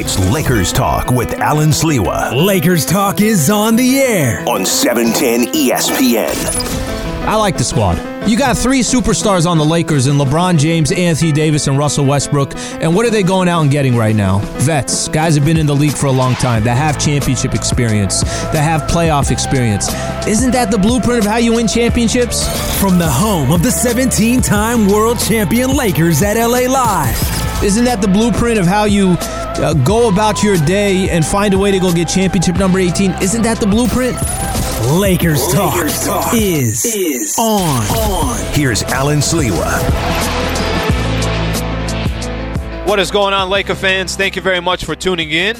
It's Lakers Talk with Alan Sliwa Lakers Talk is on the air. on E 710 ESPN. I like the squad. You got three superstars on the Lakers in LeBron James, Anthony Davis, and Russell Westbrook. And what are they going out and getting right now? Vets. Guys have been in the league for a long time, that have championship experience, that have playoff experience. Isn't that the blueprint of how you win championships? From the home of the 17 time world champion Lakers at LA Live. Isn't that the blueprint of how you uh, go about your day and find a way to go get championship number 18? Isn't that the blueprint? Lakers Talk, Lakers Talk is, is on. Here's Alan Sliwa. What is going on, Laker fans? Thank you very much for tuning in.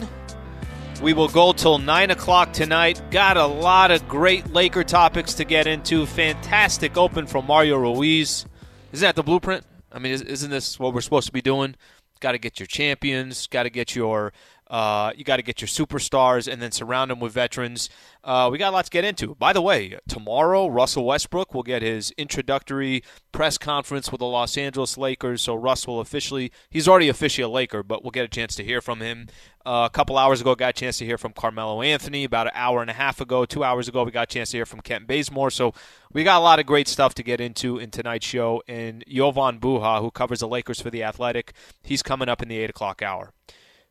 We will go till 9 o'clock tonight. Got a lot of great Laker topics to get into. Fantastic open from Mario Ruiz. Isn't that the blueprint? I mean, isn't this what we're supposed to be doing? Got to get your champions, got to get your. Uh, you got to get your superstars and then surround them with veterans. Uh, we got a lot to get into. By the way, tomorrow Russell Westbrook will get his introductory press conference with the Los Angeles Lakers. So Russ will officially, he's already officially a Laker, but we'll get a chance to hear from him. Uh, a couple hours ago, got a chance to hear from Carmelo Anthony. About an hour and a half ago, two hours ago, we got a chance to hear from Kent Bazemore. So we got a lot of great stuff to get into in tonight's show. And Jovan Buha, who covers the Lakers for the Athletic, he's coming up in the eight o'clock hour.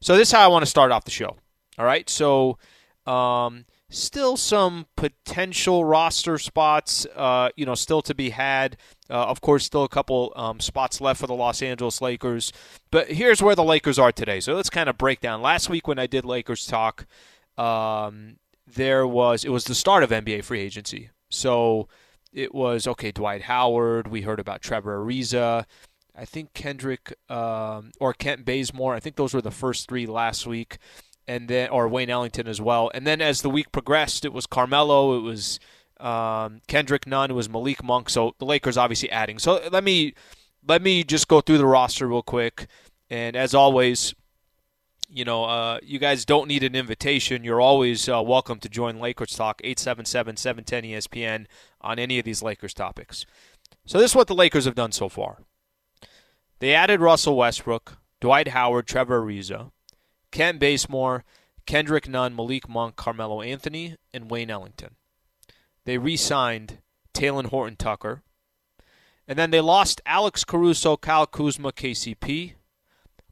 So this is how I want to start off the show. All right. So um, still some potential roster spots, uh, you know, still to be had. Uh, of course, still a couple um, spots left for the Los Angeles Lakers. But here's where the Lakers are today. So let's kind of break down. Last week when I did Lakers talk, um, there was it was the start of NBA free agency. So it was okay. Dwight Howard. We heard about Trevor Ariza. I think Kendrick um, or Kent Bazemore. I think those were the first three last week, and then or Wayne Ellington as well. And then as the week progressed, it was Carmelo, it was um, Kendrick Nunn, it was Malik Monk. So the Lakers obviously adding. So let me let me just go through the roster real quick. And as always, you know, uh, you guys don't need an invitation. You're always uh, welcome to join Lakers Talk 877-710-ESPN on any of these Lakers topics. So this is what the Lakers have done so far. They added Russell Westbrook, Dwight Howard, Trevor Ariza, Kent Bazemore, Kendrick Nunn, Malik Monk, Carmelo Anthony, and Wayne Ellington. They re-signed Talen Horton Tucker. And then they lost Alex Caruso, Kyle Kuzma, KCP,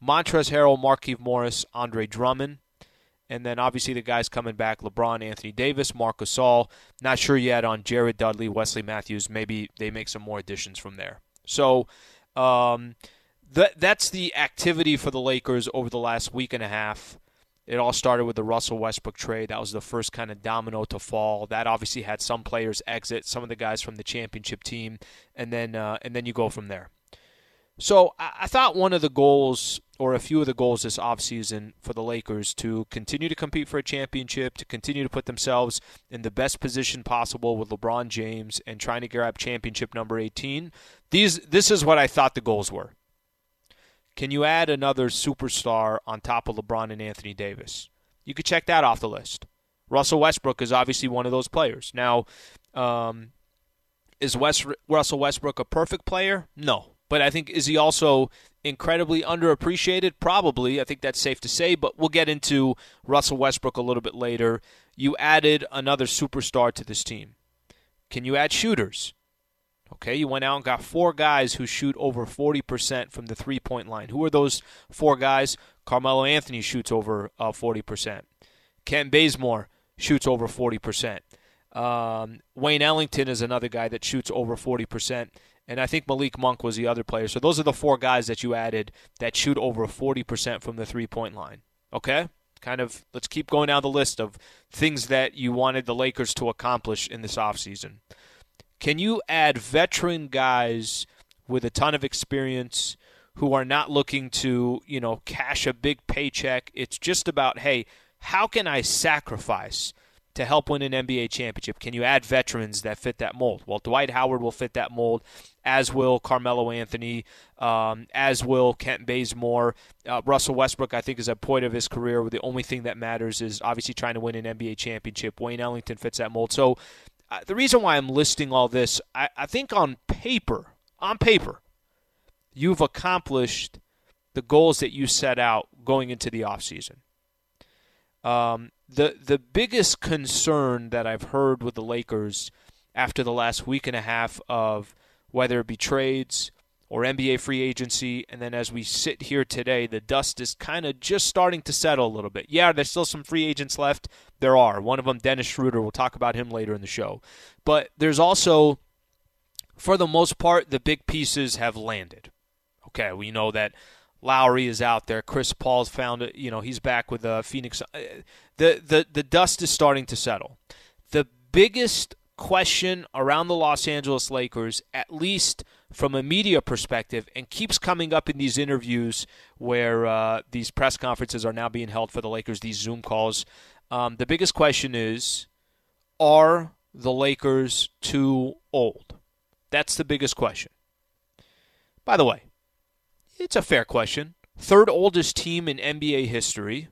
Montrezl Harrell, Markieff Morris, Andre Drummond, and then obviously the guys coming back: LeBron, Anthony Davis, Marcus Gasol. Not sure yet on Jared Dudley, Wesley Matthews. Maybe they make some more additions from there. So um, that that's the activity for the Lakers over the last week and a half. It all started with the Russell Westbrook trade. That was the first kind of domino to fall. That obviously had some players exit, some of the guys from the championship team, and then uh, and then you go from there. So I, I thought one of the goals, or a few of the goals this offseason for the Lakers to continue to compete for a championship, to continue to put themselves in the best position possible with LeBron James and trying to grab championship number 18. These this is what I thought the goals were. Can you add another superstar on top of LeBron and Anthony Davis? You could check that off the list. Russell Westbrook is obviously one of those players. Now, um, is West, Russell Westbrook a perfect player? No. But I think is he also incredibly underappreciated? Probably. I think that's safe to say. But we'll get into Russell Westbrook a little bit later. You added another superstar to this team. Can you add shooters? Okay, you went out and got four guys who shoot over 40% from the three point line. Who are those four guys? Carmelo Anthony shoots over uh, 40%. Ken Bazemore shoots over 40%. Um, Wayne Ellington is another guy that shoots over 40%. And I think Malik Monk was the other player. So those are the four guys that you added that shoot over 40% from the three point line. Okay? Kind of, let's keep going down the list of things that you wanted the Lakers to accomplish in this offseason. Can you add veteran guys with a ton of experience who are not looking to, you know, cash a big paycheck? It's just about, hey, how can I sacrifice to help win an NBA championship? Can you add veterans that fit that mold? Well, Dwight Howard will fit that mold, as will Carmelo Anthony, um, as will Kent Bazemore. Uh, Russell Westbrook, I think, is at point of his career where the only thing that matters is obviously trying to win an NBA championship. Wayne Ellington fits that mold. So the reason why I'm listing all this, I, I think on paper, on paper, you've accomplished the goals that you set out going into the offseason. Um, the the biggest concern that I've heard with the Lakers after the last week and a half of whether it be trades or NBA free agency, and then as we sit here today, the dust is kind of just starting to settle a little bit. Yeah, there's still some free agents left. There are. One of them, Dennis Schroeder. We'll talk about him later in the show. But there's also, for the most part, the big pieces have landed. Okay, we know that Lowry is out there. Chris Paul's found it. You know, he's back with the Phoenix. Uh, the the the dust is starting to settle. The biggest question around the Los Angeles Lakers, at least from a media perspective, and keeps coming up in these interviews where uh, these press conferences are now being held for the Lakers, these Zoom calls. Um, the biggest question is Are the Lakers too old? That's the biggest question. By the way, it's a fair question. Third oldest team in NBA history.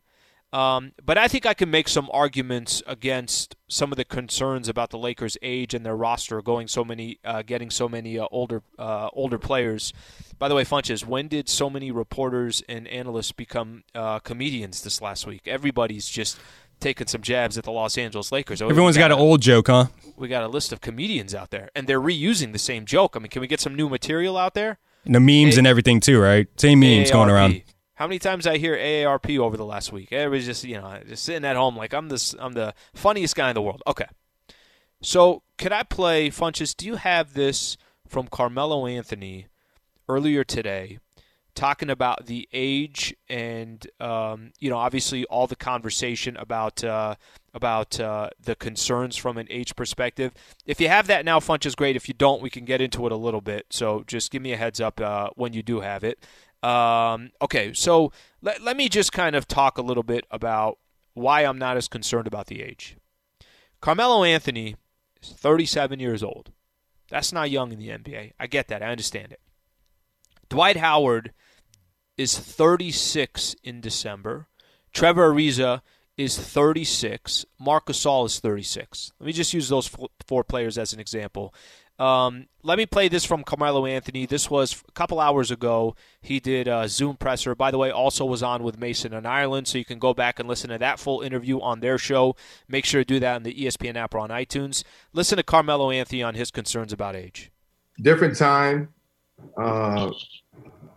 Um, but I think I can make some arguments against some of the concerns about the Lakers' age and their roster going so many, uh, getting so many uh, older uh, older players. By the way, Funches, when did so many reporters and analysts become uh, comedians this last week? Everybody's just taking some jabs at the Los Angeles Lakers. Oh, Everyone's got, got, an old joke, huh? We got a list of comedians out there, and they're reusing the same joke. I mean, can we get some new material out there? And the memes a- and everything too, right? Same memes AARP. going around. How many times I hear AARP over the last week? Everybody's just you know just sitting at home like I'm this I'm the funniest guy in the world. Okay, so could I play Funches? Do you have this from Carmelo Anthony earlier today? Talking about the age and um, you know obviously all the conversation about uh, about uh, the concerns from an age perspective. If you have that now, Funch is great. If you don't, we can get into it a little bit. So just give me a heads up uh, when you do have it. Um, okay, so let, let me just kind of talk a little bit about why I'm not as concerned about the age. Carmelo Anthony is 37 years old. That's not young in the NBA. I get that. I understand it. Dwight Howard is 36 in December. Trevor Ariza is 36. Marc Gasol is 36. Let me just use those four players as an example. Um, let me play this from Carmelo Anthony. This was a couple hours ago. He did a Zoom presser. By the way, also was on with Mason and Ireland, so you can go back and listen to that full interview on their show. Make sure to do that on the ESPN app or on iTunes. Listen to Carmelo Anthony on his concerns about age. Different time, uh,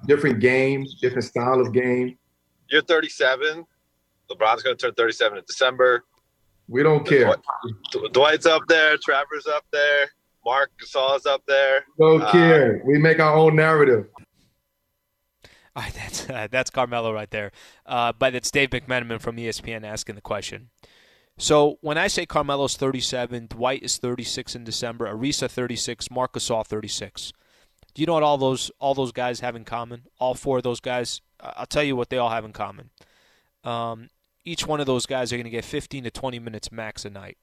different game, different style of game. You're 37. LeBron's going to turn 37 in December. We don't care. Dwight's up there. Trevor's up there. Marc Gasol's up there. Don't uh, care. We make our own narrative. All right, that's uh, that's Carmelo right there. Uh, but it's Dave McMenamin from ESPN asking the question. So when I say Carmelo's 37, Dwight is 36 in December, Ariza 36, Marcus Gasol 36. Do you know what all those all those guys have in common? All four of those guys. I'll tell you what they all have in common. Um, each one of those guys are going to get 15 to 20 minutes max a night.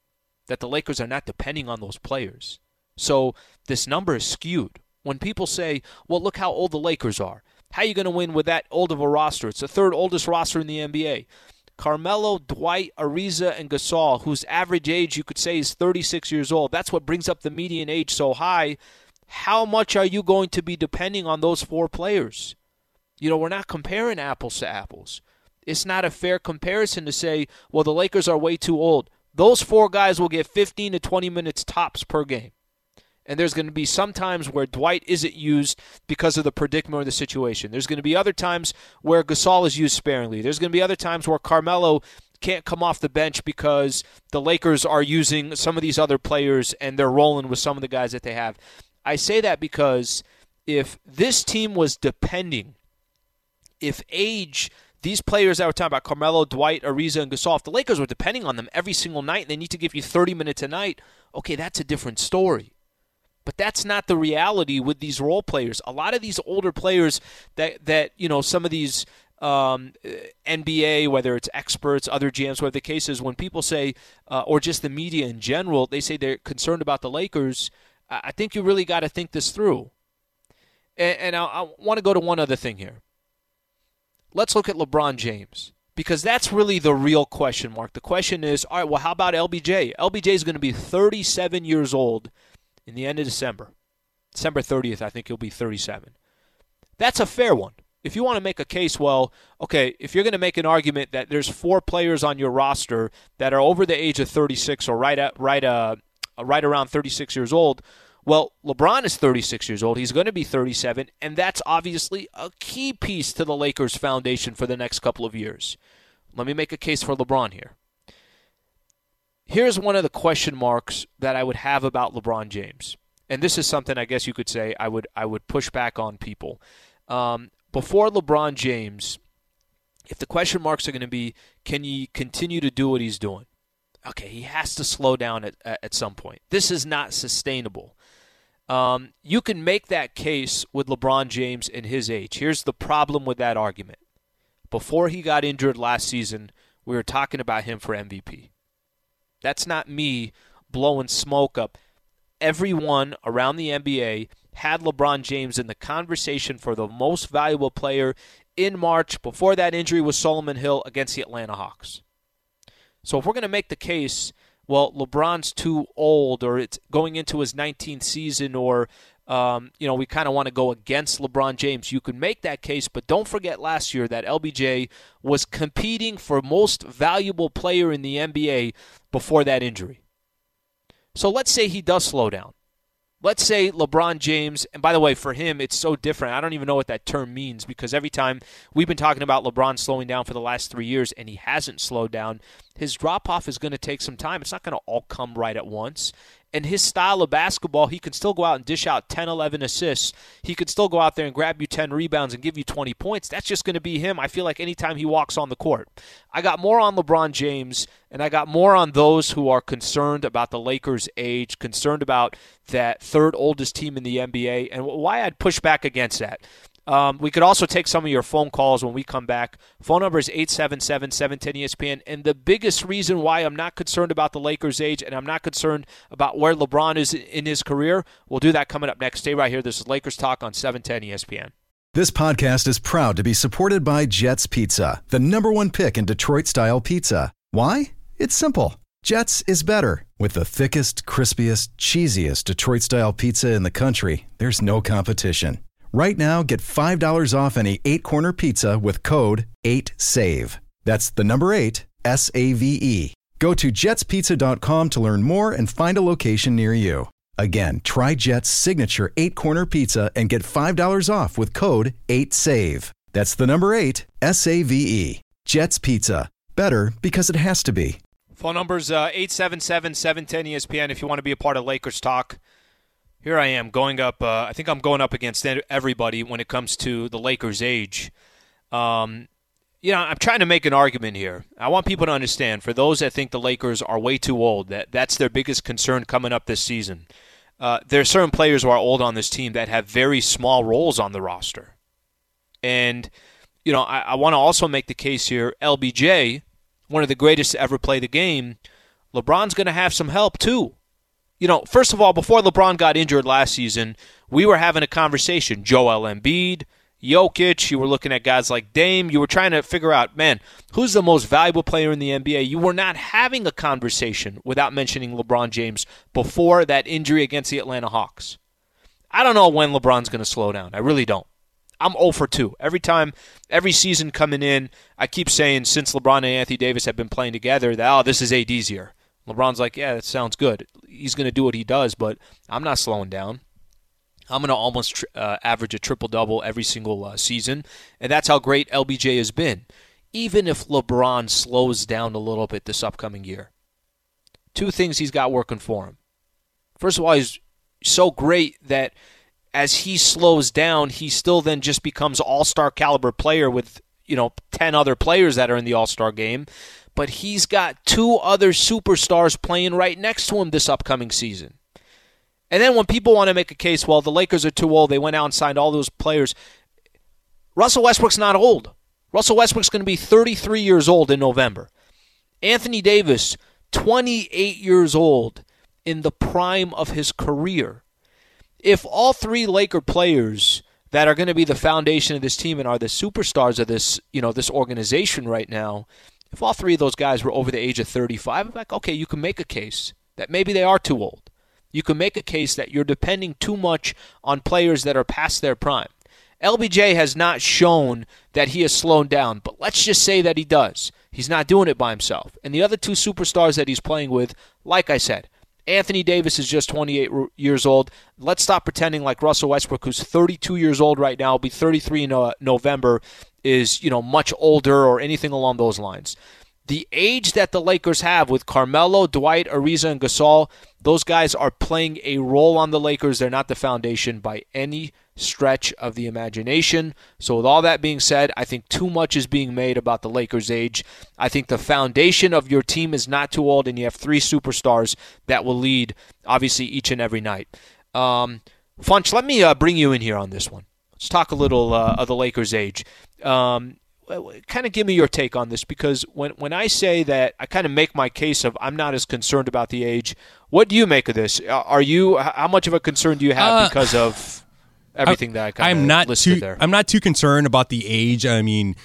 That the Lakers are not depending on those players. So this number is skewed. When people say, well, look how old the Lakers are. How are you going to win with that old of a roster? It's the third oldest roster in the NBA. Carmelo, Dwight, Ariza, and Gasol, whose average age you could say is 36 years old. That's what brings up the median age so high. How much are you going to be depending on those four players? You know, we're not comparing apples to apples. It's not a fair comparison to say, well, the Lakers are way too old. Those four guys will get 15 to 20 minutes tops per game. And there's going to be some times where Dwight isn't used because of the predicament or the situation. There's going to be other times where Gasol is used sparingly. There's going to be other times where Carmelo can't come off the bench because the Lakers are using some of these other players and they're rolling with some of the guys that they have. I say that because if this team was depending, if age, these players that we're talking about, Carmelo, Dwight, Ariza, and Gasol, if the Lakers were depending on them every single night and they need to give you 30 minutes a night, okay, that's a different story. But that's not the reality with these role players. A lot of these older players that that you know some of these um, NBA, whether it's experts, other GMs, whatever the case is, when people say, uh, or just the media in general, they say they're concerned about the Lakers. I think you really got to think this through. And, and I, I want to go to one other thing here. Let's look at LeBron James because that's really the real question mark. The question is, all right, well, how about LBJ? LBJ is going to be 37 years old in the end of December. December 30th, I think he'll be 37. That's a fair one. If you want to make a case, well, okay, if you're going to make an argument that there's four players on your roster that are over the age of 36 or right at right uh right around 36 years old, well, LeBron is 36 years old. He's going to be 37, and that's obviously a key piece to the Lakers' foundation for the next couple of years. Let me make a case for LeBron here. Here's one of the question marks that I would have about LeBron James. And this is something I guess you could say I would I would push back on people. Um, before LeBron James, if the question marks are going to be, can he continue to do what he's doing? Okay, he has to slow down at, at some point. This is not sustainable. Um, you can make that case with LeBron James and his age. Here's the problem with that argument. Before he got injured last season, we were talking about him for MVP. That's not me blowing smoke up. Everyone around the NBA had LeBron James in the conversation for the most valuable player in March. Before that injury was Solomon Hill against the Atlanta Hawks. So if we're going to make the case well, LeBron's too old, or it's going into his 19th season, or um, you know, we kind of want to go against LeBron James. You could make that case, but don't forget last year that LBJ was competing for most valuable player in the NBA before that injury. So let's say he does slow down let's say LeBron James, and by the way, for him, it's so different. I don't even know what that term means because every time we've been talking about LeBron slowing down for the last three years and he hasn't slowed down, his drop off is going to take some time. It's not going to all come right at once and his style of basketball, he can still go out and dish out 10, 11 assists. He could still go out there and grab you 10 rebounds and give you 20 points. That's just going to be him, I feel like, anytime he walks on the court. I got more on LeBron James, and I got more on those who are concerned about the Lakers' age, concerned about that third oldest team in the NBA, and why I'd push back against that. Um, we could also take some of your phone calls when we come back. Phone number is 877 710 ESPN. And the biggest reason why I'm not concerned about the Lakers' age and I'm not concerned about where LeBron is in his career, we'll do that coming up next. Stay right here. This is Lakers Talk on 710 ESPN. This podcast is proud to be supported by Jets Pizza, the number one pick in Detroit style pizza. Why? It's simple. Jets is better. With the thickest, crispiest, cheesiest Detroit style pizza in the country, there's no competition. Right now, get $5 off any eight corner pizza with code 8SAVE. That's the number eight, S A V E. Go to jetspizza.com to learn more and find a location near you. Again, try Jet's signature eight corner pizza and get $5 off with code 8SAVE. That's the number eight, S A V E. Jet's Pizza. Better because it has to be. Phone number's uh, 877 710 ESPN if you want to be a part of Lakers Talk here I am going up. Uh, I think I'm going up against everybody when it comes to the Lakers' age. Um, you know, I'm trying to make an argument here. I want people to understand. For those that think the Lakers are way too old, that that's their biggest concern coming up this season. Uh, there are certain players who are old on this team that have very small roles on the roster, and you know, I, I want to also make the case here. LBJ, one of the greatest to ever play the game. LeBron's going to have some help too you know, first of all, before LeBron got injured last season, we were having a conversation. Joel Embiid, Jokic, you were looking at guys like Dame. You were trying to figure out, man, who's the most valuable player in the NBA? You were not having a conversation without mentioning LeBron James before that injury against the Atlanta Hawks. I don't know when LeBron's going to slow down. I really don't. I'm 0 for 2. Every time, every season coming in, I keep saying since LeBron and Anthony Davis have been playing together that, oh, this is AD's year. LeBron's like, yeah, that sounds good. He's going to do what he does, but I'm not slowing down. I'm going to almost tr- uh, average a triple double every single uh, season, and that's how great LBJ has been. Even if LeBron slows down a little bit this upcoming year, two things he's got working for him. First of all, he's so great that as he slows down, he still then just becomes all-star caliber player with you know 10 other players that are in the all-star game but he's got two other superstars playing right next to him this upcoming season. And then when people want to make a case, well, the Lakers are too old, they went out and signed all those players. Russell Westbrook's not old. Russell Westbrook's going to be 33 years old in November. Anthony Davis, 28 years old in the prime of his career. If all three Laker players that are going to be the foundation of this team and are the superstars of this, you know, this organization right now, if all three of those guys were over the age of 35, I'm like, okay, you can make a case that maybe they are too old. You can make a case that you're depending too much on players that are past their prime. LBJ has not shown that he has slowed down, but let's just say that he does. He's not doing it by himself. And the other two superstars that he's playing with, like I said, Anthony Davis is just 28 years old. Let's stop pretending like Russell Westbrook, who's 32 years old right now, will be 33 in uh, November, is you know much older or anything along those lines. The age that the Lakers have with Carmelo, Dwight, Ariza, and Gasol, those guys are playing a role on the Lakers. They're not the foundation by any stretch of the imagination. So, with all that being said, I think too much is being made about the Lakers' age. I think the foundation of your team is not too old, and you have three superstars that will lead, obviously, each and every night. Um, Funch, let me uh, bring you in here on this one. Let's talk a little uh, of the Lakers' age. Um, kind of give me your take on this because when when I say that I kind of make my case of I'm not as concerned about the age. What do you make of this? Are you how much of a concern do you have uh, because of everything I, that I kind I'm not listed too, there. I'm not too concerned about the age. I mean,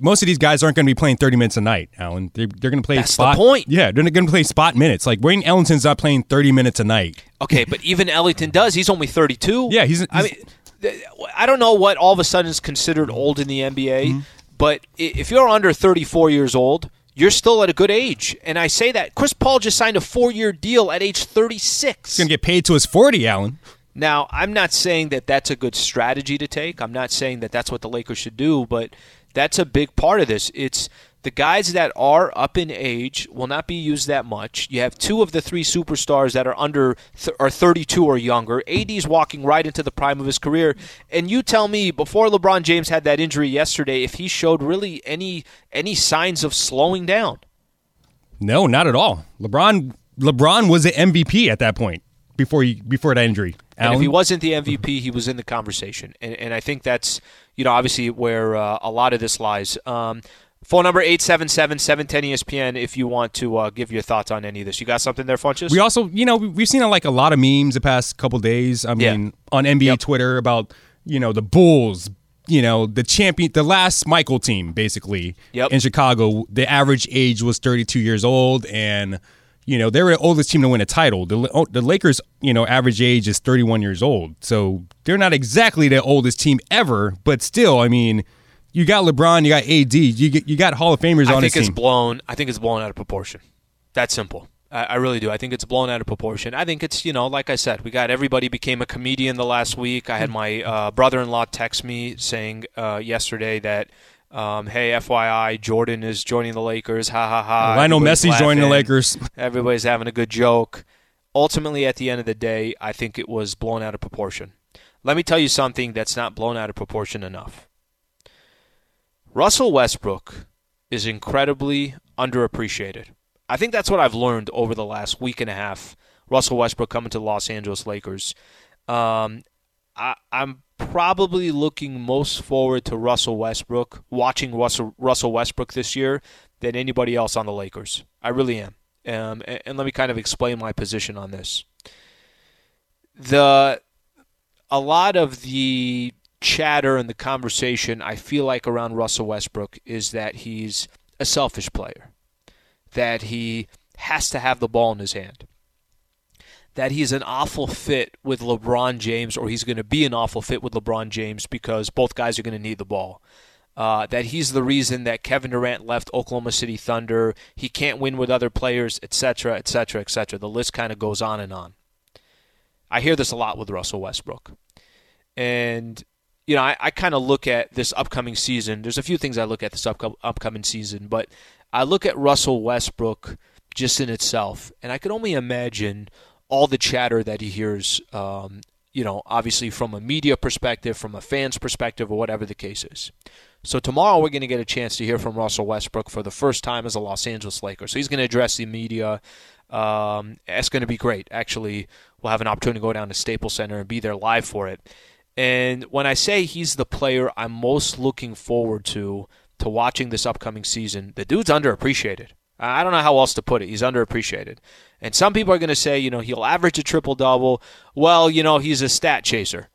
most of these guys aren't going to be playing 30 minutes a night, Alan. They're, they're going to play That's spot. the point. Yeah, they're going to play spot minutes. Like Wayne Ellington's not playing 30 minutes a night. Okay, but even Ellington does. He's only 32. Yeah, he's. he's I mean, I don't know what all of a sudden is considered old in the NBA, mm-hmm. but if you're under 34 years old, you're still at a good age. And I say that Chris Paul just signed a four-year deal at age 36. He's going to get paid to his 40, Alan. Now, I'm not saying that that's a good strategy to take. I'm not saying that that's what the Lakers should do, but that's a big part of this. It's the guys that are up in age will not be used that much. You have two of the three superstars that are under th- are 32 or younger. AD's walking right into the prime of his career, and you tell me before LeBron James had that injury yesterday if he showed really any any signs of slowing down. No, not at all. LeBron LeBron was the MVP at that point before he before that injury. And if he wasn't the MVP, he was in the conversation, and, and I think that's you know obviously where uh, a lot of this lies. Um, phone number 877-710 ESPN if you want to uh, give your thoughts on any of this. You got something there, Funches? We also, you know, we've seen like a lot of memes the past couple days. I mean, yeah. on NBA yep. Twitter about you know the Bulls you know the champion the last michael team basically yep. in chicago the average age was 32 years old and you know, they're the oldest team to win a title. The, oh, the Lakers, you know, average age is 31 years old. So they're not exactly the oldest team ever, but still, I mean, you got LeBron, you got AD, you get, you got Hall of Famers on team. I think it's blown. I think it's blown out of proportion. That's simple. I, I really do. I think it's blown out of proportion. I think it's you know, like I said, we got everybody became a comedian the last week. I had my uh, brother-in-law text me saying uh, yesterday that um, hey, FYI, Jordan is joining the Lakers. Ha ha ha. Lionel Messi joining the Lakers. Everybody's having a good joke. Ultimately, at the end of the day, I think it was blown out of proportion. Let me tell you something that's not blown out of proportion enough. Russell Westbrook is incredibly underappreciated. I think that's what I've learned over the last week and a half. Russell Westbrook coming to the Los Angeles Lakers. Um, I, am probably looking most forward to Russell Westbrook, watching Russell, Russell Westbrook this year than anybody else on the Lakers. I really am. Um, and, and let me kind of explain my position on this. The a lot of the chatter and the conversation I feel like around Russell Westbrook is that he's a selfish player, that he has to have the ball in his hand that he's an awful fit with LeBron James, or he's going to be an awful fit with LeBron James because both guys are going to need the ball. Uh, that he's the reason that Kevin Durant left Oklahoma City Thunder. He can't win with other players, etc., etc., etc. The list kind of goes on and on. I hear this a lot with Russell Westbrook. And, you know, I, I kind of look at this upcoming season. There's a few things I look at this up, upcoming season, but I look at Russell Westbrook just in itself, and I can only imagine all the chatter that he hears, um, you know, obviously from a media perspective, from a fan's perspective, or whatever the case is. So tomorrow we're going to get a chance to hear from Russell Westbrook for the first time as a Los Angeles Laker. So he's going to address the media. Um, it's going to be great. Actually, we'll have an opportunity to go down to Staples Center and be there live for it. And when I say he's the player I'm most looking forward to to watching this upcoming season, the dude's underappreciated. I don't know how else to put it. He's underappreciated. And some people are going to say, you know, he'll average a triple double. Well, you know, he's a stat chaser.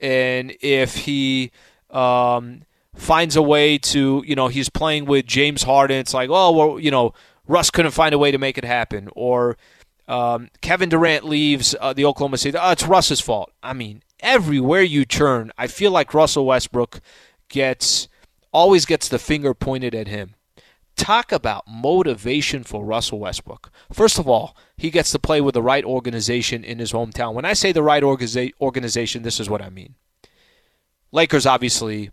And if he um, finds a way to, you know, he's playing with James Harden, it's like, oh, well, you know, Russ couldn't find a way to make it happen. Or um, Kevin Durant leaves uh, the Oklahoma City. Oh, it's Russ's fault. I mean, everywhere you turn, I feel like Russell Westbrook gets always gets the finger pointed at him. Talk about motivation for Russell Westbrook. First of all, he gets to play with the right organization in his hometown. When I say the right organization, this is what I mean. Lakers, obviously,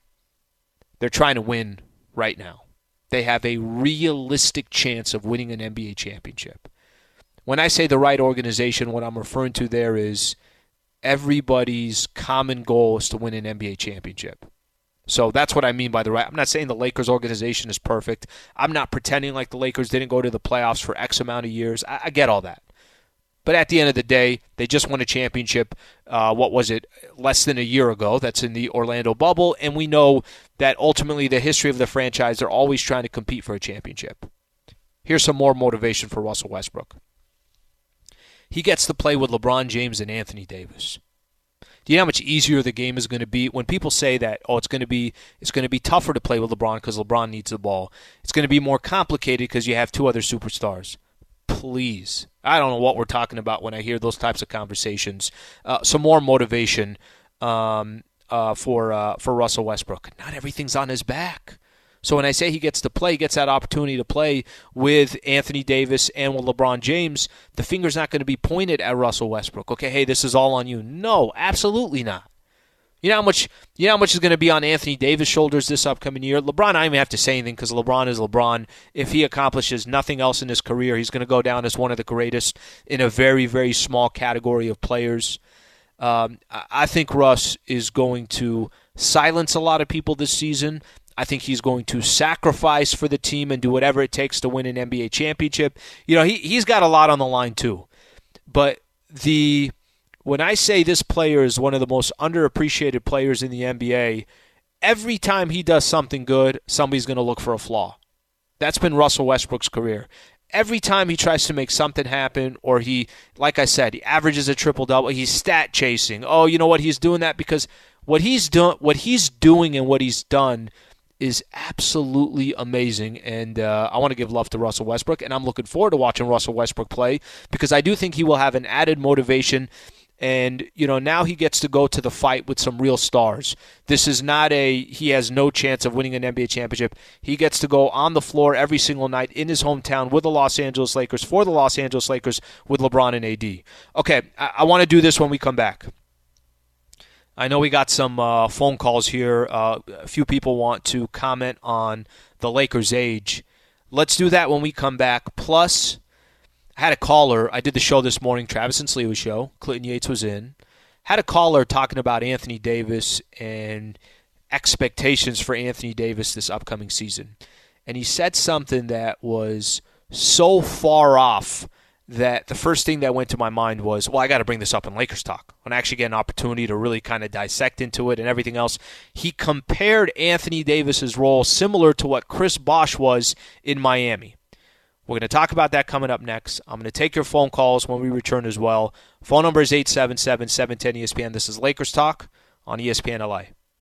they're trying to win right now. They have a realistic chance of winning an NBA championship. When I say the right organization, what I'm referring to there is everybody's common goal is to win an NBA championship. So that's what I mean by the right. I'm not saying the Lakers organization is perfect. I'm not pretending like the Lakers didn't go to the playoffs for X amount of years. I, I get all that. But at the end of the day, they just won a championship. Uh, what was it? Less than a year ago. That's in the Orlando bubble. And we know that ultimately the history of the franchise, they're always trying to compete for a championship. Here's some more motivation for Russell Westbrook. He gets to play with LeBron James and Anthony Davis. Do you know how much easier the game is going to be when people say that? Oh, it's going to be it's going to be tougher to play with LeBron because LeBron needs the ball. It's going to be more complicated because you have two other superstars. Please, I don't know what we're talking about when I hear those types of conversations. Uh, some more motivation um, uh, for uh, for Russell Westbrook. Not everything's on his back. So when I say he gets to play, he gets that opportunity to play with Anthony Davis and with LeBron James, the finger's not going to be pointed at Russell Westbrook. Okay, hey, this is all on you. No, absolutely not. You know how much you know how much is going to be on Anthony Davis' shoulders this upcoming year. LeBron, I don't even have to say anything because LeBron is LeBron. If he accomplishes nothing else in his career, he's going to go down as one of the greatest in a very, very small category of players. Um, I think Russ is going to silence a lot of people this season. I think he's going to sacrifice for the team and do whatever it takes to win an NBA championship. You know, he he's got a lot on the line too. But the when I say this player is one of the most underappreciated players in the NBA, every time he does something good, somebody's going to look for a flaw. That's been Russell Westbrook's career. Every time he tries to make something happen, or he, like I said, he averages a triple double, he's stat chasing. Oh, you know what? He's doing that because what he's doing, what he's doing, and what he's done is absolutely amazing. And uh, I want to give love to Russell Westbrook, and I'm looking forward to watching Russell Westbrook play because I do think he will have an added motivation. And, you know, now he gets to go to the fight with some real stars. This is not a, he has no chance of winning an NBA championship. He gets to go on the floor every single night in his hometown with the Los Angeles Lakers, for the Los Angeles Lakers, with LeBron and AD. Okay, I, I want to do this when we come back. I know we got some uh, phone calls here. Uh, a few people want to comment on the Lakers' age. Let's do that when we come back. Plus, I had a caller. I did the show this morning, Travis and Sliwa show. Clinton Yates was in. Had a caller talking about Anthony Davis and expectations for Anthony Davis this upcoming season. And he said something that was so far off that the first thing that went to my mind was, well, I got to bring this up in Lakers talk. When I actually get an opportunity to really kind of dissect into it and everything else, he compared Anthony Davis's role similar to what Chris Bosh was in Miami. We're going to talk about that coming up next. I'm going to take your phone calls when we return as well. Phone number is 877 710 ESPN. This is Lakers Talk on ESPN LA.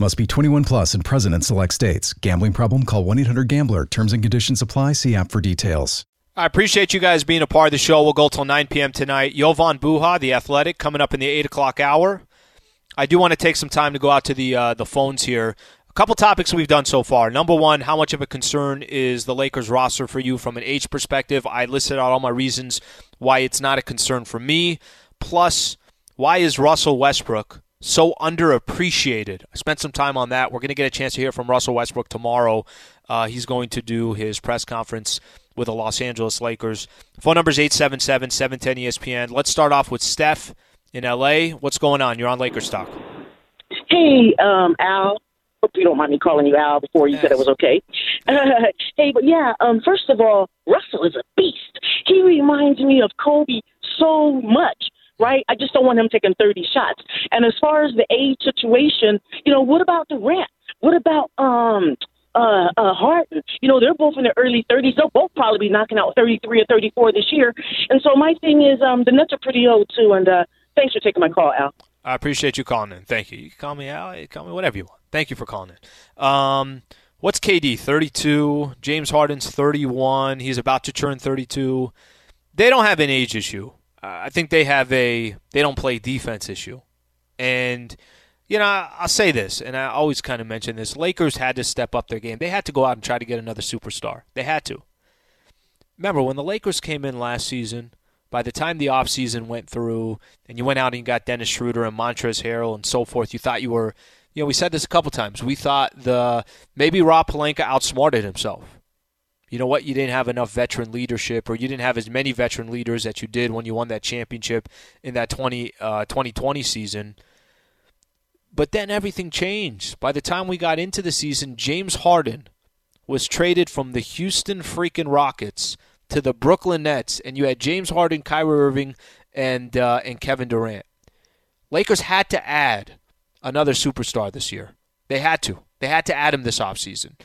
Must be 21 plus and present in select states. Gambling problem? Call 1 800 GAMBLER. Terms and conditions apply. See app for details. I appreciate you guys being a part of the show. We'll go till 9 p.m. tonight. Jovan Buha, the athletic, coming up in the 8 o'clock hour. I do want to take some time to go out to the uh, the phones here. A couple topics we've done so far. Number one, how much of a concern is the Lakers roster for you from an age perspective? I listed out all my reasons why it's not a concern for me. Plus, why is Russell Westbrook so underappreciated. I spent some time on that. We're going to get a chance to hear from Russell Westbrook tomorrow. Uh, he's going to do his press conference with the Los Angeles Lakers. Phone number is 877 710 ESPN. Let's start off with Steph in LA. What's going on? You're on Lakers Talk. Hey, um, Al. Hope you don't mind me calling you Al before you yes. said it was okay. hey, but yeah, um, first of all, Russell is a beast. He reminds me of Kobe so much right? I just don't want him taking 30 shots. And as far as the age situation, you know, what about Durant? What about um uh, uh, Harden. You know, they're both in their early 30s. They'll both probably be knocking out 33 or 34 this year. And so my thing is, um, the Nets are pretty old too. And uh, thanks for taking my call, Al. I appreciate you calling in. Thank you. You can call me Al. You call me whatever you want. Thank you for calling in. Um, what's KD? 32. James Harden's 31. He's about to turn 32. They don't have an age issue. Uh, I think they have a they don't play defense issue. And – you know, I'll say this, and I always kind of mention this. Lakers had to step up their game. They had to go out and try to get another superstar. They had to. Remember, when the Lakers came in last season, by the time the offseason went through and you went out and you got Dennis Schroeder and Montrezl Harrell and so forth, you thought you were, you know, we said this a couple times. We thought the maybe Rob Pelinka outsmarted himself. You know what? You didn't have enough veteran leadership, or you didn't have as many veteran leaders that you did when you won that championship in that 20, uh, 2020 season. But then everything changed. By the time we got into the season, James Harden was traded from the Houston freaking Rockets to the Brooklyn Nets, and you had James Harden, Kyrie Irving, and uh, and Kevin Durant. Lakers had to add another superstar this year. They had to. They had to add him this offseason.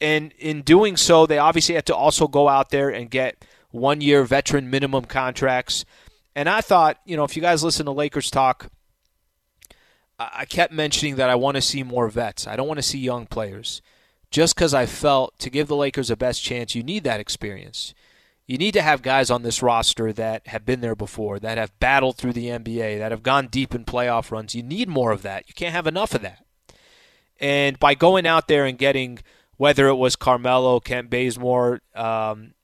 And in doing so, they obviously had to also go out there and get one year veteran minimum contracts. And I thought, you know, if you guys listen to Lakers talk I kept mentioning that I want to see more vets. I don't want to see young players. Just because I felt to give the Lakers a best chance, you need that experience. You need to have guys on this roster that have been there before, that have battled through the NBA, that have gone deep in playoff runs. You need more of that. You can't have enough of that. And by going out there and getting, whether it was Carmelo, Kent Bazemore, um,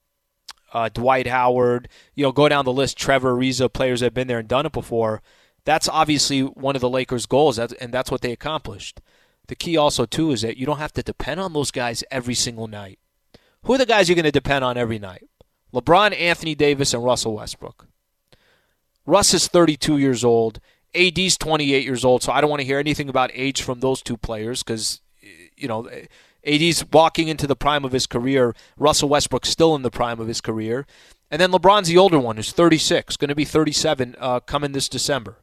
uh, Dwight Howard, you know, go down the list, Trevor Ariza, players that have been there and done it before – that's obviously one of the Lakers' goals, and that's what they accomplished. The key also too is that you don't have to depend on those guys every single night. Who are the guys you're going to depend on every night? LeBron, Anthony Davis, and Russell Westbrook. Russ is 32 years old. AD's 28 years old, so I don't want to hear anything about age from those two players because, you know, AD's walking into the prime of his career. Russell Westbrook's still in the prime of his career. And then LeBron's the older one, who's 36, going to be 37 uh, coming this December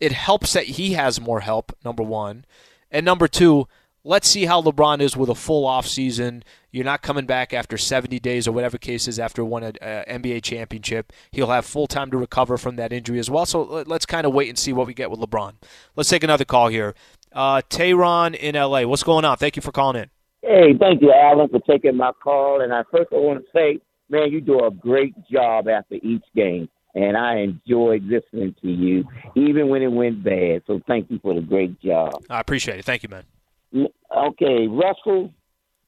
it helps that he has more help, number one. And number two, let's see how LeBron is with a full off season. You're not coming back after 70 days or whatever case is after one uh, NBA championship. He'll have full time to recover from that injury as well. So let's kind of wait and see what we get with LeBron. Let's take another call here. Uh, Tehran in LA. What's going on? Thank you for calling in. Hey, thank you, Alan, for taking my call. And I first I want to say, man, you do a great job after each game and I enjoyed listening to you, even when it went bad. So thank you for the great job. I appreciate it. Thank you, man. Okay, Russell,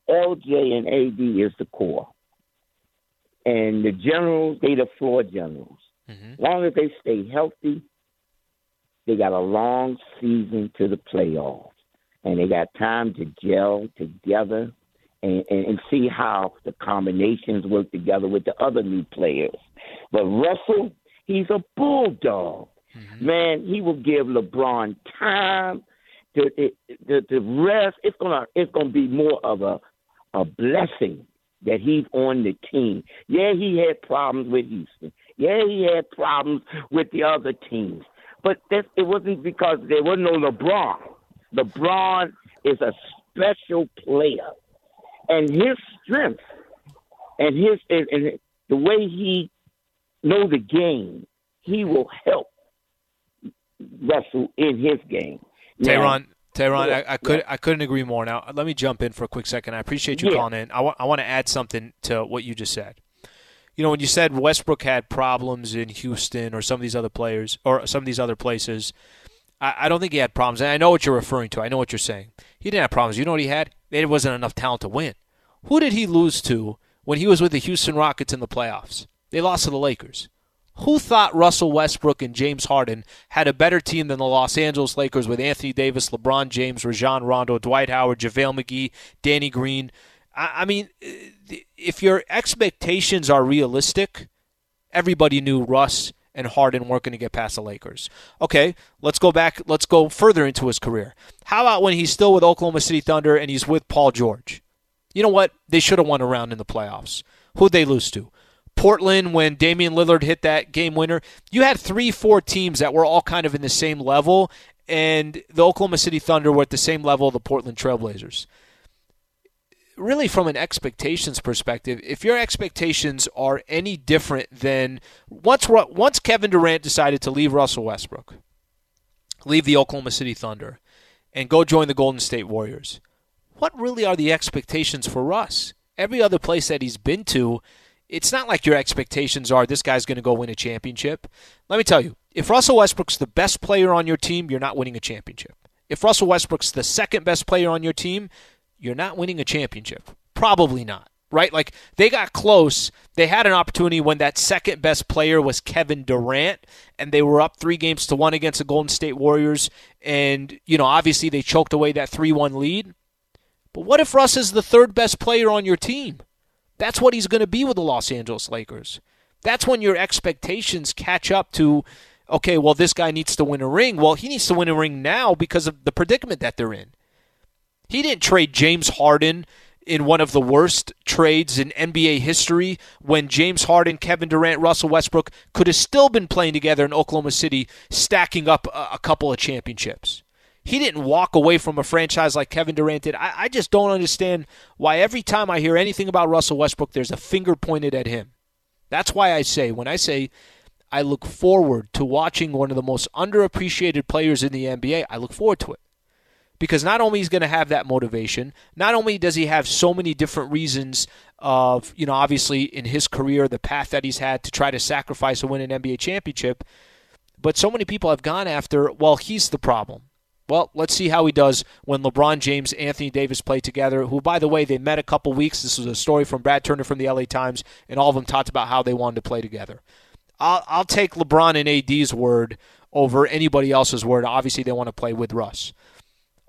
LJ, and AD is the core, and the generals they the floor generals. Mm-hmm. As long as they stay healthy, they got a long season to the playoffs, and they got time to gel together and, and, and see how the combinations work together with the other new players. But Russell, he's a bulldog. Mm-hmm. Man, he will give LeBron time to, to to rest. It's gonna it's gonna be more of a a blessing that he's on the team. Yeah, he had problems with Houston. Yeah, he had problems with the other teams. But that, it wasn't because there was no LeBron. LeBron is a special player and his strength and his and, and the way he know the game, he will help Russell in his game. Tehran, Tehran, yeah, I, I could yeah. I couldn't agree more. Now let me jump in for a quick second. I appreciate you yeah. calling in. I, wa- I want to add something to what you just said. You know, when you said Westbrook had problems in Houston or some of these other players or some of these other places, I, I don't think he had problems. And I know what you're referring to. I know what you're saying. He didn't have problems. You know what he had? There wasn't enough talent to win. Who did he lose to when he was with the Houston Rockets in the playoffs? They lost to the Lakers. Who thought Russell Westbrook and James Harden had a better team than the Los Angeles Lakers with Anthony Davis, LeBron James, Rajon Rondo, Dwight Howard, JaVale McGee, Danny Green, I, mean, if your expectations are realistic, everybody knew Russ and Harden going to get past the Lakers. Okay, let's go back. Let's go further into his career. How about when he's still with Oklahoma City Thunder and he's with Paul George? You know what? They should have won a round in the playoffs. Who'd they lose to? Portland, when Damian Lillard hit that game winner, you had three, four teams that were all kind of in the same level, and the Oklahoma City Thunder were at the same level of the Portland Trailblazers really from an expectations perspective, if your expectations are any different than once once Kevin Durant decided to leave Russell Westbrook, leave the Oklahoma City Thunder, and go join the Golden State Warriors, what really are the expectations for Russ? Every other place that he's been to, it's not like your expectations are this guy's going to go win a championship. Let me tell you, if Russell Westbrook's the best player on your team, you're not winning a championship. If Russell Westbrook's the second best player on your team, you're not winning a championship. Probably not. Right? Like they got close. They had an opportunity when that second best player was Kevin Durant, and they were up three games to one against the Golden State Warriors. And, you know, obviously they choked away that 3 1 lead. But what if Russ is the third best player on your team? That's what he's going to be with the Los Angeles Lakers. That's when your expectations catch up to, okay, well, this guy needs to win a ring. Well, he needs to win a ring now because of the predicament that they're in. He didn't trade James Harden in one of the worst trades in NBA history when James Harden, Kevin Durant, Russell Westbrook could have still been playing together in Oklahoma City, stacking up a, couple of championships. He didn't walk away from a franchise like Kevin Durant did. I, I just don't understand why every time I hear anything about Russell Westbrook, there's a finger pointed at him. That's why I say, when I say I look forward to watching one of the most underappreciated players in the NBA, I look forward to it because not only he's going to have that motivation, not only does he have so many different reasons of, you know, obviously in his career, the path that he's had to try to sacrifice to win an NBA championship, but so many people have gone after, well, he's the problem. Well, let's see how he does when LeBron James, Anthony Davis play together, who, by the way, they met a couple weeks. This was a story from Brad Turner from the LA Times, and all of them talked about how they wanted to play together. I'll, I'll take LeBron and AD's word over anybody else's word. Obviously, they want to play with Russ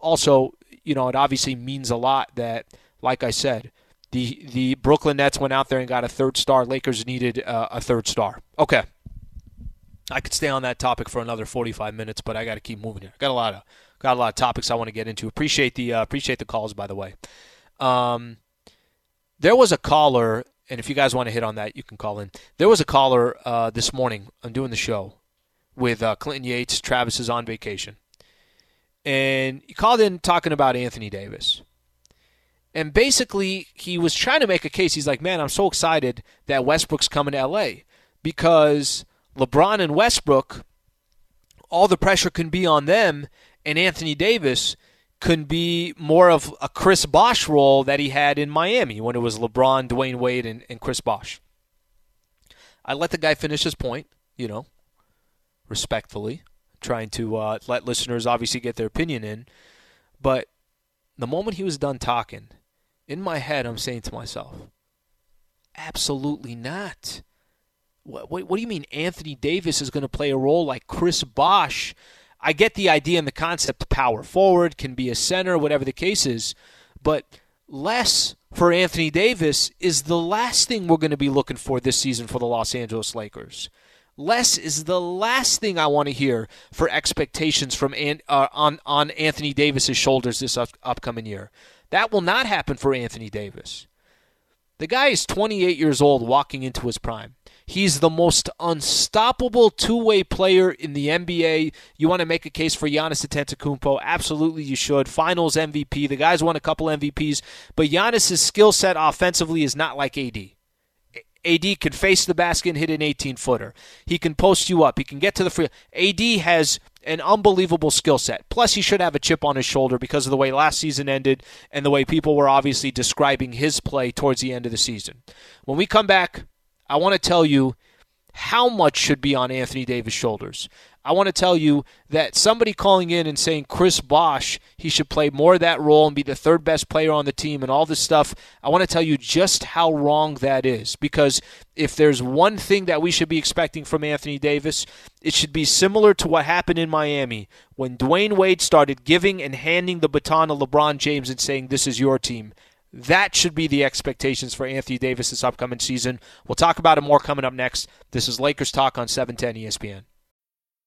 also, you know, it obviously means a lot that, like I said, the the Brooklyn Nets went out there and got a third star. Lakers needed uh, a third star. Okay, I could stay on that topic for another 45 minutes, but I got to keep moving here. Got a lot of got a lot of topics I want to get into. Appreciate the uh, appreciate the calls, by the way. Um, there was a caller, and if you guys want to hit on that, you can call in. There was a caller uh, this morning. I'm doing the show with uh, Clinton Yates. Travis is on vacation and he called in talking about Anthony Davis. And basically, he was trying to make a case. He's like, man, I'm so excited that Westbrook's coming to LA because LeBron and Westbrook, all the pressure can be on them, and Anthony Davis can be more of a Chris Bosh role that he had in Miami when it was LeBron, Dwyane Wade, and, and Chris Bosh. I let the guy finish his point, you know, respectfully trying to uh, let listeners obviously get their opinion in. But the moment he was done talking, in my head, I'm saying to myself, absolutely not. What, what, what do you mean Anthony Davis is going to play a role like Chris Bosh? I get the idea and the concept power forward, can be a center, whatever the case is, but less for Anthony Davis is the last thing we're going to be looking for this season for the Los Angeles Lakers. Less is the last thing I want to hear for expectations from uh, on on Anthony Davis's shoulders this up, upcoming year. That will not happen for Anthony Davis. The guy is 28 years old, walking into his prime. He's the most unstoppable two-way player in the NBA. You want to make a case for Giannis Antetokounmpo? Absolutely, you should. Finals MVP. The guy's won a couple MVPs, but Giannis's skill set offensively is not like AD. AD can face the basket and hit an 18 footer. He can post you up. He can get to the free. AD has an unbelievable skill set. Plus, he should have a chip on his shoulder because of the way last season ended and the way people were obviously describing his play towards the end of the season. When we come back, I want to tell you how much should be on Anthony Davis' shoulders. I want to tell you that somebody calling in and saying Chris Bosh, he should play more of that role and be the third best player on the team and all this stuff, I want to tell you just how wrong that is. Because if there's one thing that we should be expecting from Anthony Davis, it should be similar to what happened in Miami when Dwyane Wade started giving and handing the baton to LeBron James and saying, This is your team. That should be the expectations for Anthony Davis this upcoming season. We'll talk about it more coming up next. This is Lakers Talk on 710 ESPN.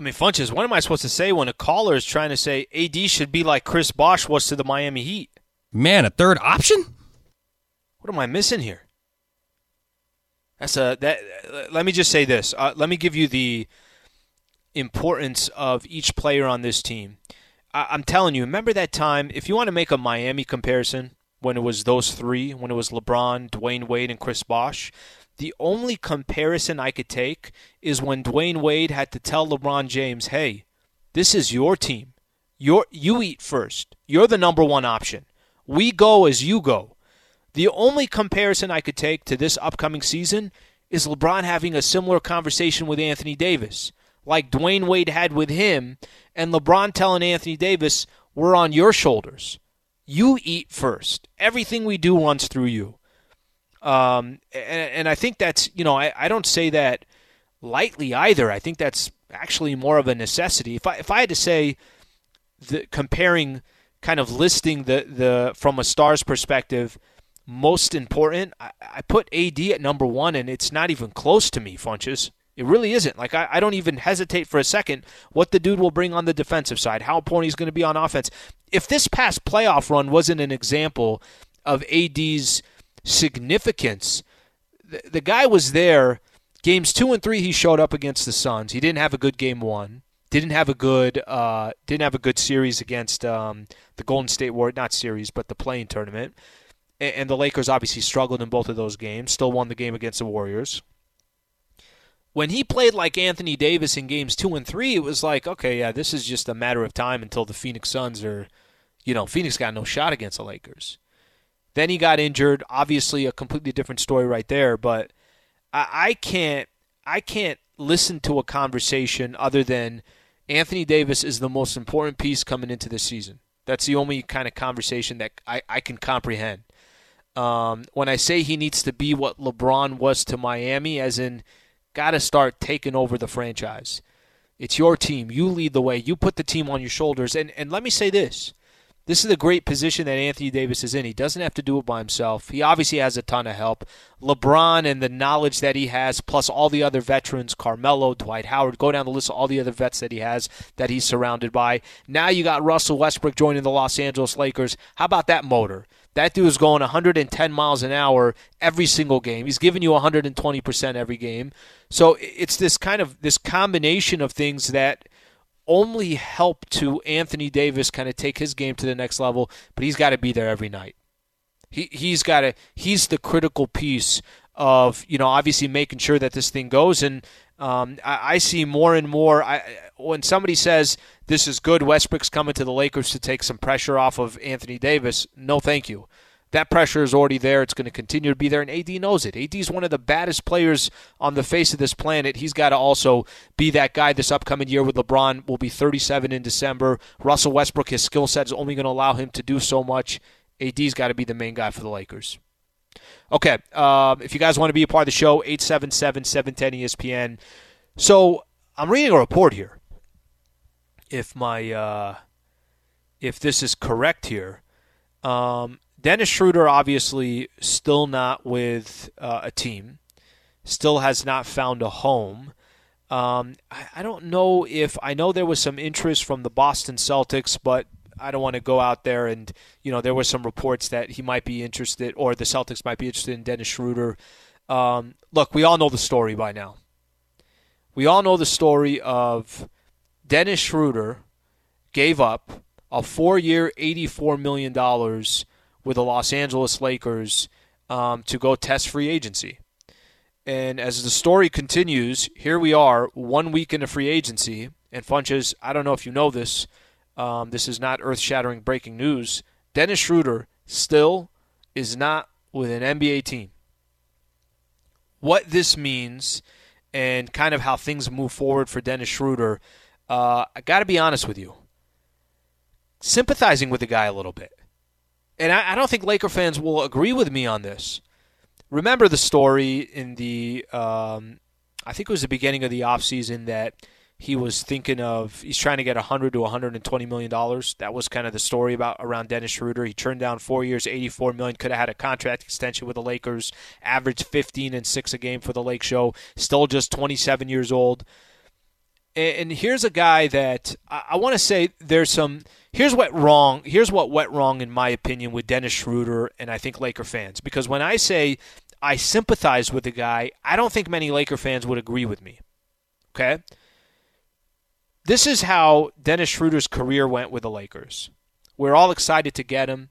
I mean, Funches, what am I supposed to say when a caller is trying to say AD should be like Chris Bosh was to the Miami Heat? Man, a third option? What am I missing here? That's a that. Let me just say this. Uh, let me give you the importance of each player on this team. I, I'm telling you. Remember that time? If you want to make a Miami comparison, when it was those three, when it was LeBron, Dwyane Wade, and Chris Bosh, the only comparison I could take is when Dwyane Wade had to tell LeBron James, "Hey, this is your team. You're, you eat first. You're the number one option. We go as you go." The only comparison I could take to this upcoming season is LeBron having a similar conversation with Anthony Davis, like Dwyane Wade had with him, and LeBron telling Anthony Davis, "We're on your shoulders. You eat first. Everything we do runs through you." Um, and, and I think that's, you know, I, I don't say that lightly either. I think that's actually more of a necessity. If I, if I had to say, the, comparing, kind of listing the, the from a star's perspective, most important, I, I put AD at number one, and it's not even close to me, Funches. It really isn't. Like I, I don't even hesitate for a second what the dude will bring on the defensive side, how important he's going to be on offense. If this past playoff run wasn't an example of AD's significance. The, the guy was there. Games two and three, he showed up against the Suns. He didn't have a good game one. Didn't have a good uh, didn't have a good series against um, the Golden State Warriors. Not series, but the play-in tournament. And, and the Lakers obviously struggled in both of those games. Still won the game against the Warriors. When he played like Anthony Davis in games two and three, it was like, okay, yeah, this is just a matter of time until the Phoenix Suns are, you know, Phoenix got no shot against the Lakers. Then he got injured. Obviously, a completely different story right there. But I, I can't I can't listen to a conversation other than Anthony Davis is the most important piece coming into this season. That's the only kind of conversation that I, I can comprehend. Um, when I say he needs to be what LeBron was to Miami, as in, got to start taking over the franchise. It's your team. You lead the way. You put the team on your shoulders. And and let me say this: this is a great position that Anthony Davis is in. He doesn't have to do it by himself. He obviously has a ton of help. LeBron and the knowledge that he has, plus all the other veterans, Carmelo, Dwight Howard, go down the list of all the other vets that he has that he's surrounded by. Now you got Russell Westbrook joining the Los Angeles Lakers. How about that motor? That dude is going 110 miles an hour every single game. He's giving you 120% every game. So it's this kind of this combination of things that only help to Anthony Davis kind of take his game to the next level, but he's got to be there every night. He he's got to he's the critical piece of you know obviously making sure that this thing goes and um, I, I, see more and more I, when somebody says this is good Westbrook's coming to the Lakers to take some pressure off of Anthony Davis no thank you that pressure is already there. It's going to continue to be there, and AD knows it. AD is one of the baddest players on the face of this planet. He's got to also be that guy this upcoming year with LeBron. Will be 37 in December. Russell Westbrook, his skill set is only going to allow him to do so much. AD's got to be the main guy for the Lakers. Okay, um, if you guys want to be a part of the show, 877 710 ESPN. So I'm reading a report here. If my uh, if this is correct here, um, Dennis Schroeder obviously still not with uh, a team, still has not found a home. Um, I, I, don't know if I know there was some interest from the Boston Celtics, but I don't want to go out there and you know there were some reports that he might be interested or the Celtics might be interested in Dennis Schroeder. Um, look, we all know the story by now. We all know the story of Dennis Schroeder gave up a four-year, eighty-four million dollars with the Los Angeles Lakers um, to go test free agency. And as the story continues, here we are, one week into free agency. And Funches, I don't know if you know this. Um, this is not earth shattering breaking news. Dennis Schroeder still is not with an NBA team. What this means and kind of how things move forward for Dennis Schroeder, uh, I got to be honest with you. Sympathizing with the guy a little bit. And I, I, don't think Laker fans will agree with me on this. Remember the story in the, um, I think it was the beginning of the offseason that he was thinking of he's trying to get 100 to 120 million dollars. That was kind of the story about around Dennis Schroeder. He turned down four years, 84 million. Could have had a contract extension with the Lakers. Averaged 15 and six a game for the Lake Show. Still just 27 years old. And here's a guy that I want to say there's some. Here's what wrong. Here's what went wrong in my opinion with Dennis Schroeder and I think Laker fans. Because when I say I sympathize with the guy, I don't think many Laker fans would agree with me. Okay this is how Dennis Schroeder's career went with the Lakers. We're all excited to get him.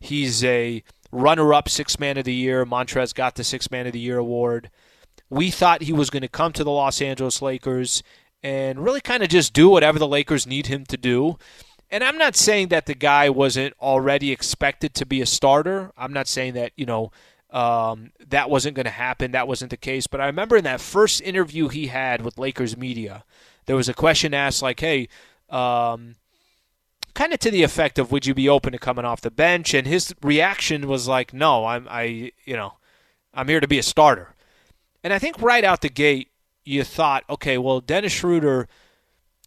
He's a runner up six man of the year. Montrezl got the six man of the year award. We thought he was going to come to the Los Angeles Lakers and really kind of just do whatever the Lakers need him to do. And I'm not saying that the guy wasn't already expected to be a starter. I'm not saying that, you know, um, that wasn't going to happen. That wasn't the case. But I remember in that first interview he had with Lakers media, there was a question asked like, "Hey, um, kind of to the effect of, would you be open to coming off the bench?" And his reaction was like, "No, I'm, I, you know, I'm here to be a starter." And I think right out the gate, you thought, okay, well, Dennis Schroeder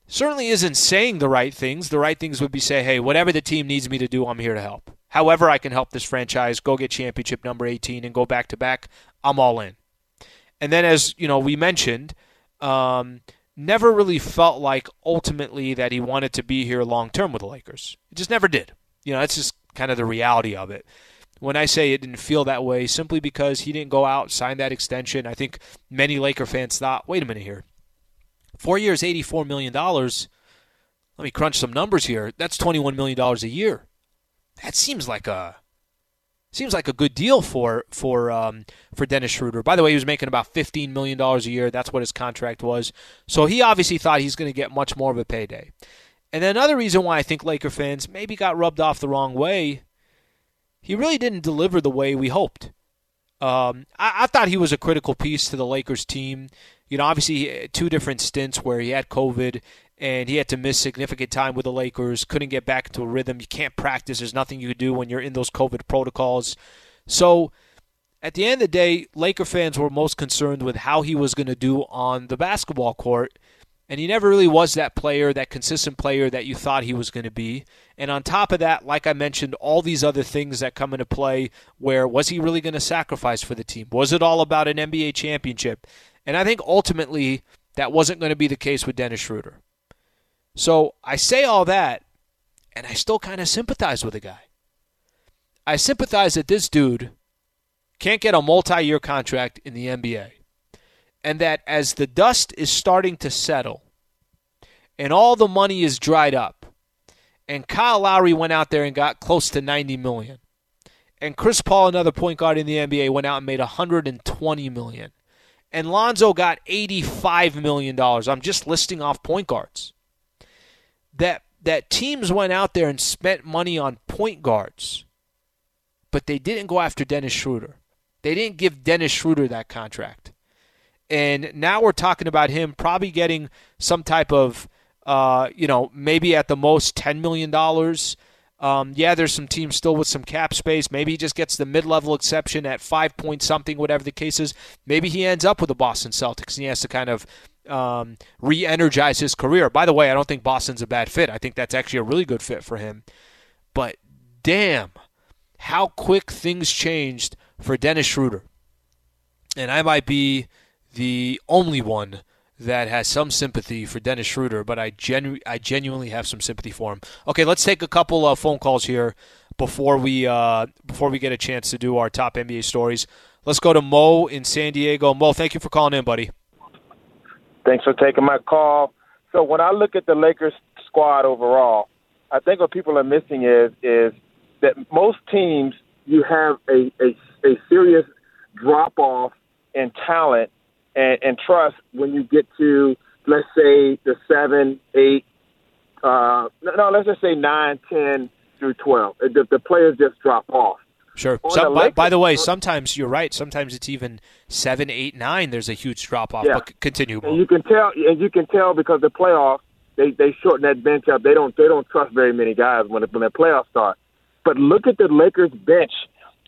certainly isn't saying the right things. The right things would be say, hey, whatever the team needs me to do, I'm here to help. However, I can help this franchise go get championship number 18 and go back to back. I'm all in. And then, as you know, we mentioned, um, never really felt like ultimately that he wanted to be here long term with the Lakers. It just never did. You know, that's just kind of the reality of it. When I say it didn't feel that way, simply because he didn't go out, sign that extension, I think many Laker fans thought, wait a minute here. Four years, $84 million. Let me crunch some numbers here. That's $21 million a year. That seems like a Seems like a good deal for for um, for Dennis Schroeder. By the way, he was making about fifteen million dollars a year. That's what his contract was. So he obviously thought he's going to get much more of a payday. And then another reason why I think Laker fans maybe got rubbed off the wrong way, he really didn't deliver the way we hoped. Um, I, I, thought he was a critical piece to the Lakers team. You know, obviously two different stints where he had COVID and he had to miss significant time with the Lakers. Couldn't get back into a rhythm. You can't practice. There's nothing you can do when you're in those COVID protocols. So, at the end of the day, Laker fans were most concerned with how he was going to do on the basketball court. And he never really was that player, that consistent player that you thought he was going to be. And on top of that, like I mentioned, all these other things that come into play where was he really going to sacrifice for the team? Was it all about an NBA championship? And I think ultimately that wasn't going to be the case with Dennis Schroeder. So I say all that, and I still kind of sympathize with the guy. I sympathize that this dude can't get a multi year contract in the NBA. And that as the dust is starting to settle and all the money is dried up, and Kyle Lowry went out there and got close to 90 million. And Chris Paul, another point guard in the NBA, went out and made 120 million. And Lonzo got 85 million dollars. I'm just listing off point guards that that teams went out there and spent money on point guards, but they didn't go after Dennis Schroeder. They didn't give Dennis Schroeder that contract. And now we're talking about him probably getting some type of, uh, you know, maybe at the most $10 million. Um, yeah, there's some teams still with some cap space. Maybe he just gets the mid level exception at five point something, whatever the case is. Maybe he ends up with the Boston Celtics and he has to kind of um, re energize his career. By the way, I don't think Boston's a bad fit. I think that's actually a really good fit for him. But damn, how quick things changed for Dennis Schroeder. And I might be the only one that has some sympathy for Dennis Schroeder, but I genu- I genuinely have some sympathy for him. Okay, let's take a couple of phone calls here before we uh, before we get a chance to do our top NBA stories. Let's go to Mo in San Diego. Mo, thank you for calling in, buddy. Thanks for taking my call. So when I look at the Lakers squad overall, I think what people are missing is is that most teams you have a a, a serious drop off in talent and, and trust when you get to let's say the seven, eight, uh, no, let's just say nine, ten through twelve. The, the players just drop off. Sure. Some, the by, Lakers- by the way, sometimes you're right. Sometimes it's even seven, eight, nine. There's a huge drop off. Yeah. But continue. and you can tell, and you can tell because the playoffs they they shorten that bench up. They don't they don't trust very many guys when the, when the playoffs start. But look at the Lakers bench.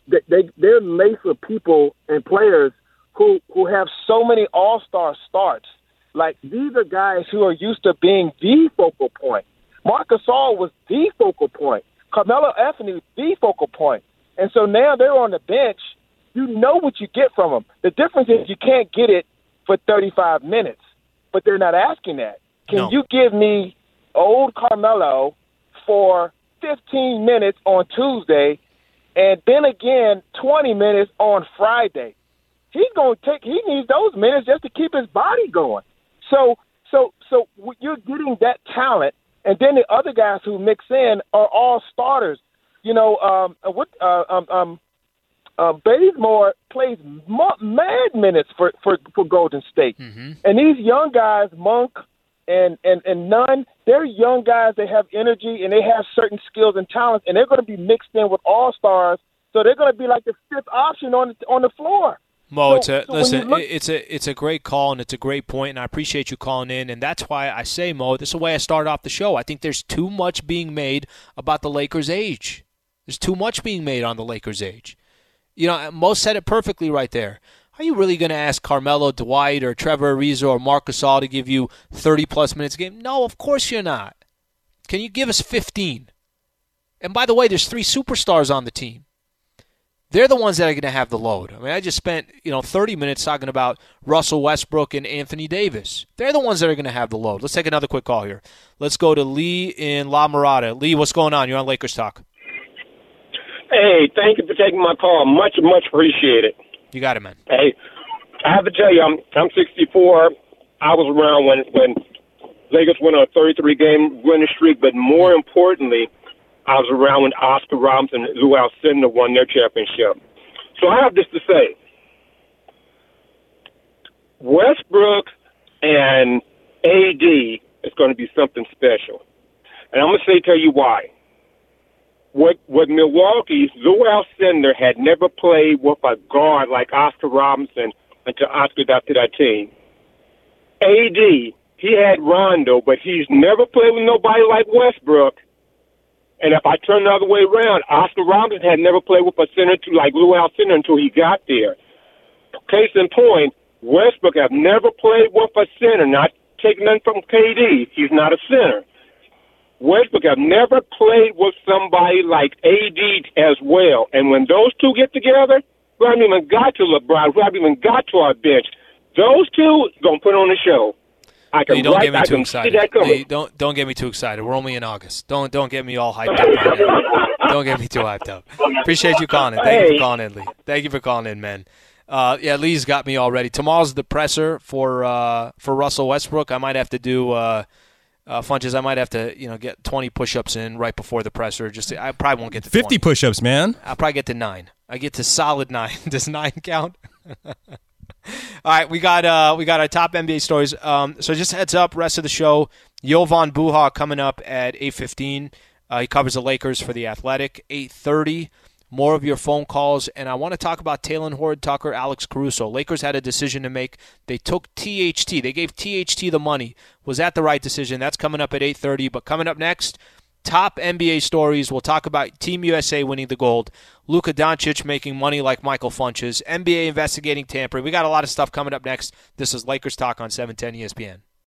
They, they they're laced with people and players who who have so many All Star starts. Like these are guys who are used to being the focal point. Marc Gasol was the focal point. Carmelo Anthony was the focal point. And so now they're on the bench. You know what you get from them. The difference is you can't get it for 35 minutes, but they're not asking that. Can No. you give me old Carmelo for 15 minutes on Tuesday and then again 20 minutes on Friday? He's going to take he needs those minutes just to keep his body going. So so so you're getting that talent and then the other guys who mix in are all starters. You know, um uh, what uh, um um uh, Bazemore plays mo- mad minutes for, for, for Golden State. And these young guys, Monk and, and, and Nunn, they're young guys. They have energy and they have certain skills and talents, and they're going to be mixed in with all stars. So they're going to be like the fifth option on the, on the floor. Mo, So- it's a so listen. look- it's a it's a great call and it's a great point, and I appreciate you calling in. And that's why I say, Mo, this is the way I start off the show. I think there's too much being made about the Lakers' age. There's too much being made on the Lakers' age. You know, Mo said it perfectly right there. Are you really going to ask Carmelo, Dwight, or Trevor Ariza or Marcus Gasol to give you 30 plus minutes a game? No, of course you're not. Can you give us 15? And by the way, there's three superstars on the team. They're the ones that are going to have the load. I mean, I just spent you know 30 minutes talking about Russell Westbrook and Anthony Davis. They're the ones that are going to have the load. Let's take another quick call here. Let's go to Lee in La Mirada. Lee, what's going on? You're on Lakers Talk. Hey, thank you for taking my call. Much, much appreciated. You got it, man. Hey, I have to tell you, I'm I'm 64. I was around when when Lakers went on a 33 game winning streak, but more importantly, I was around when Oscar Robinson and Lou Alcindor won their championship. So I have this to say: Westbrook and AD is going to be something special, and I'm going to say tell you why what what Milwaukee's Lou Alcindor had never played with a guard like Oscar Robinson until Oscar got to that team. AD, he had Rondo, but he's never played with nobody like Westbrook. And if I turn the other way around, Oscar Robinson had never played with a center to like Lou Alcindor until he got there. Case in point, Westbrook have never played with a center. Not taking nothing from KD, he's not a center. Westbrook have never played with somebody like AD as well. And when those two get together, we haven't even got to LeBron. We haven't even got to our bench. Those two gonna put on the show. I can Lee, don't write, get me I too excited. see that coming. Lee, don't don't get me too excited. We're only in August. Don't don't get me all hyped up. Right now. Don't get me too hyped up. Appreciate you calling in. Thank you for calling in, Lee. Thank you for calling in, man. Uh, yeah, Lee's got me already. Tomorrow's the presser for uh, for Russell Westbrook. I might have to do uh, uh, Funches. I might have to you know get 20 push-ups in right before the presser. Just to, I probably won't get to 50 push ups, man. I'll probably get to nine. I get to solid nine. Does nine count? All right, we got uh, we got our top NBA stories. Um, so just heads up, rest of the show. Jovan Buha coming up at eight fifteen. Uh, he covers the Lakers for the Athletic. Eight thirty. More of your phone calls, and I want to talk about Talen Horton-Tucker, Alex Caruso. Lakers had a decision to make. They took THT. They gave THT the money. Was that the right decision? That's coming up at eight thirty. But coming up next, top NBA stories. We'll talk about Team USA winning the gold, Luka Doncic making money like Michael Funches, NBA investigating tampering. We got a lot of stuff coming up next. This is Lakers Talk on 710 ESPN.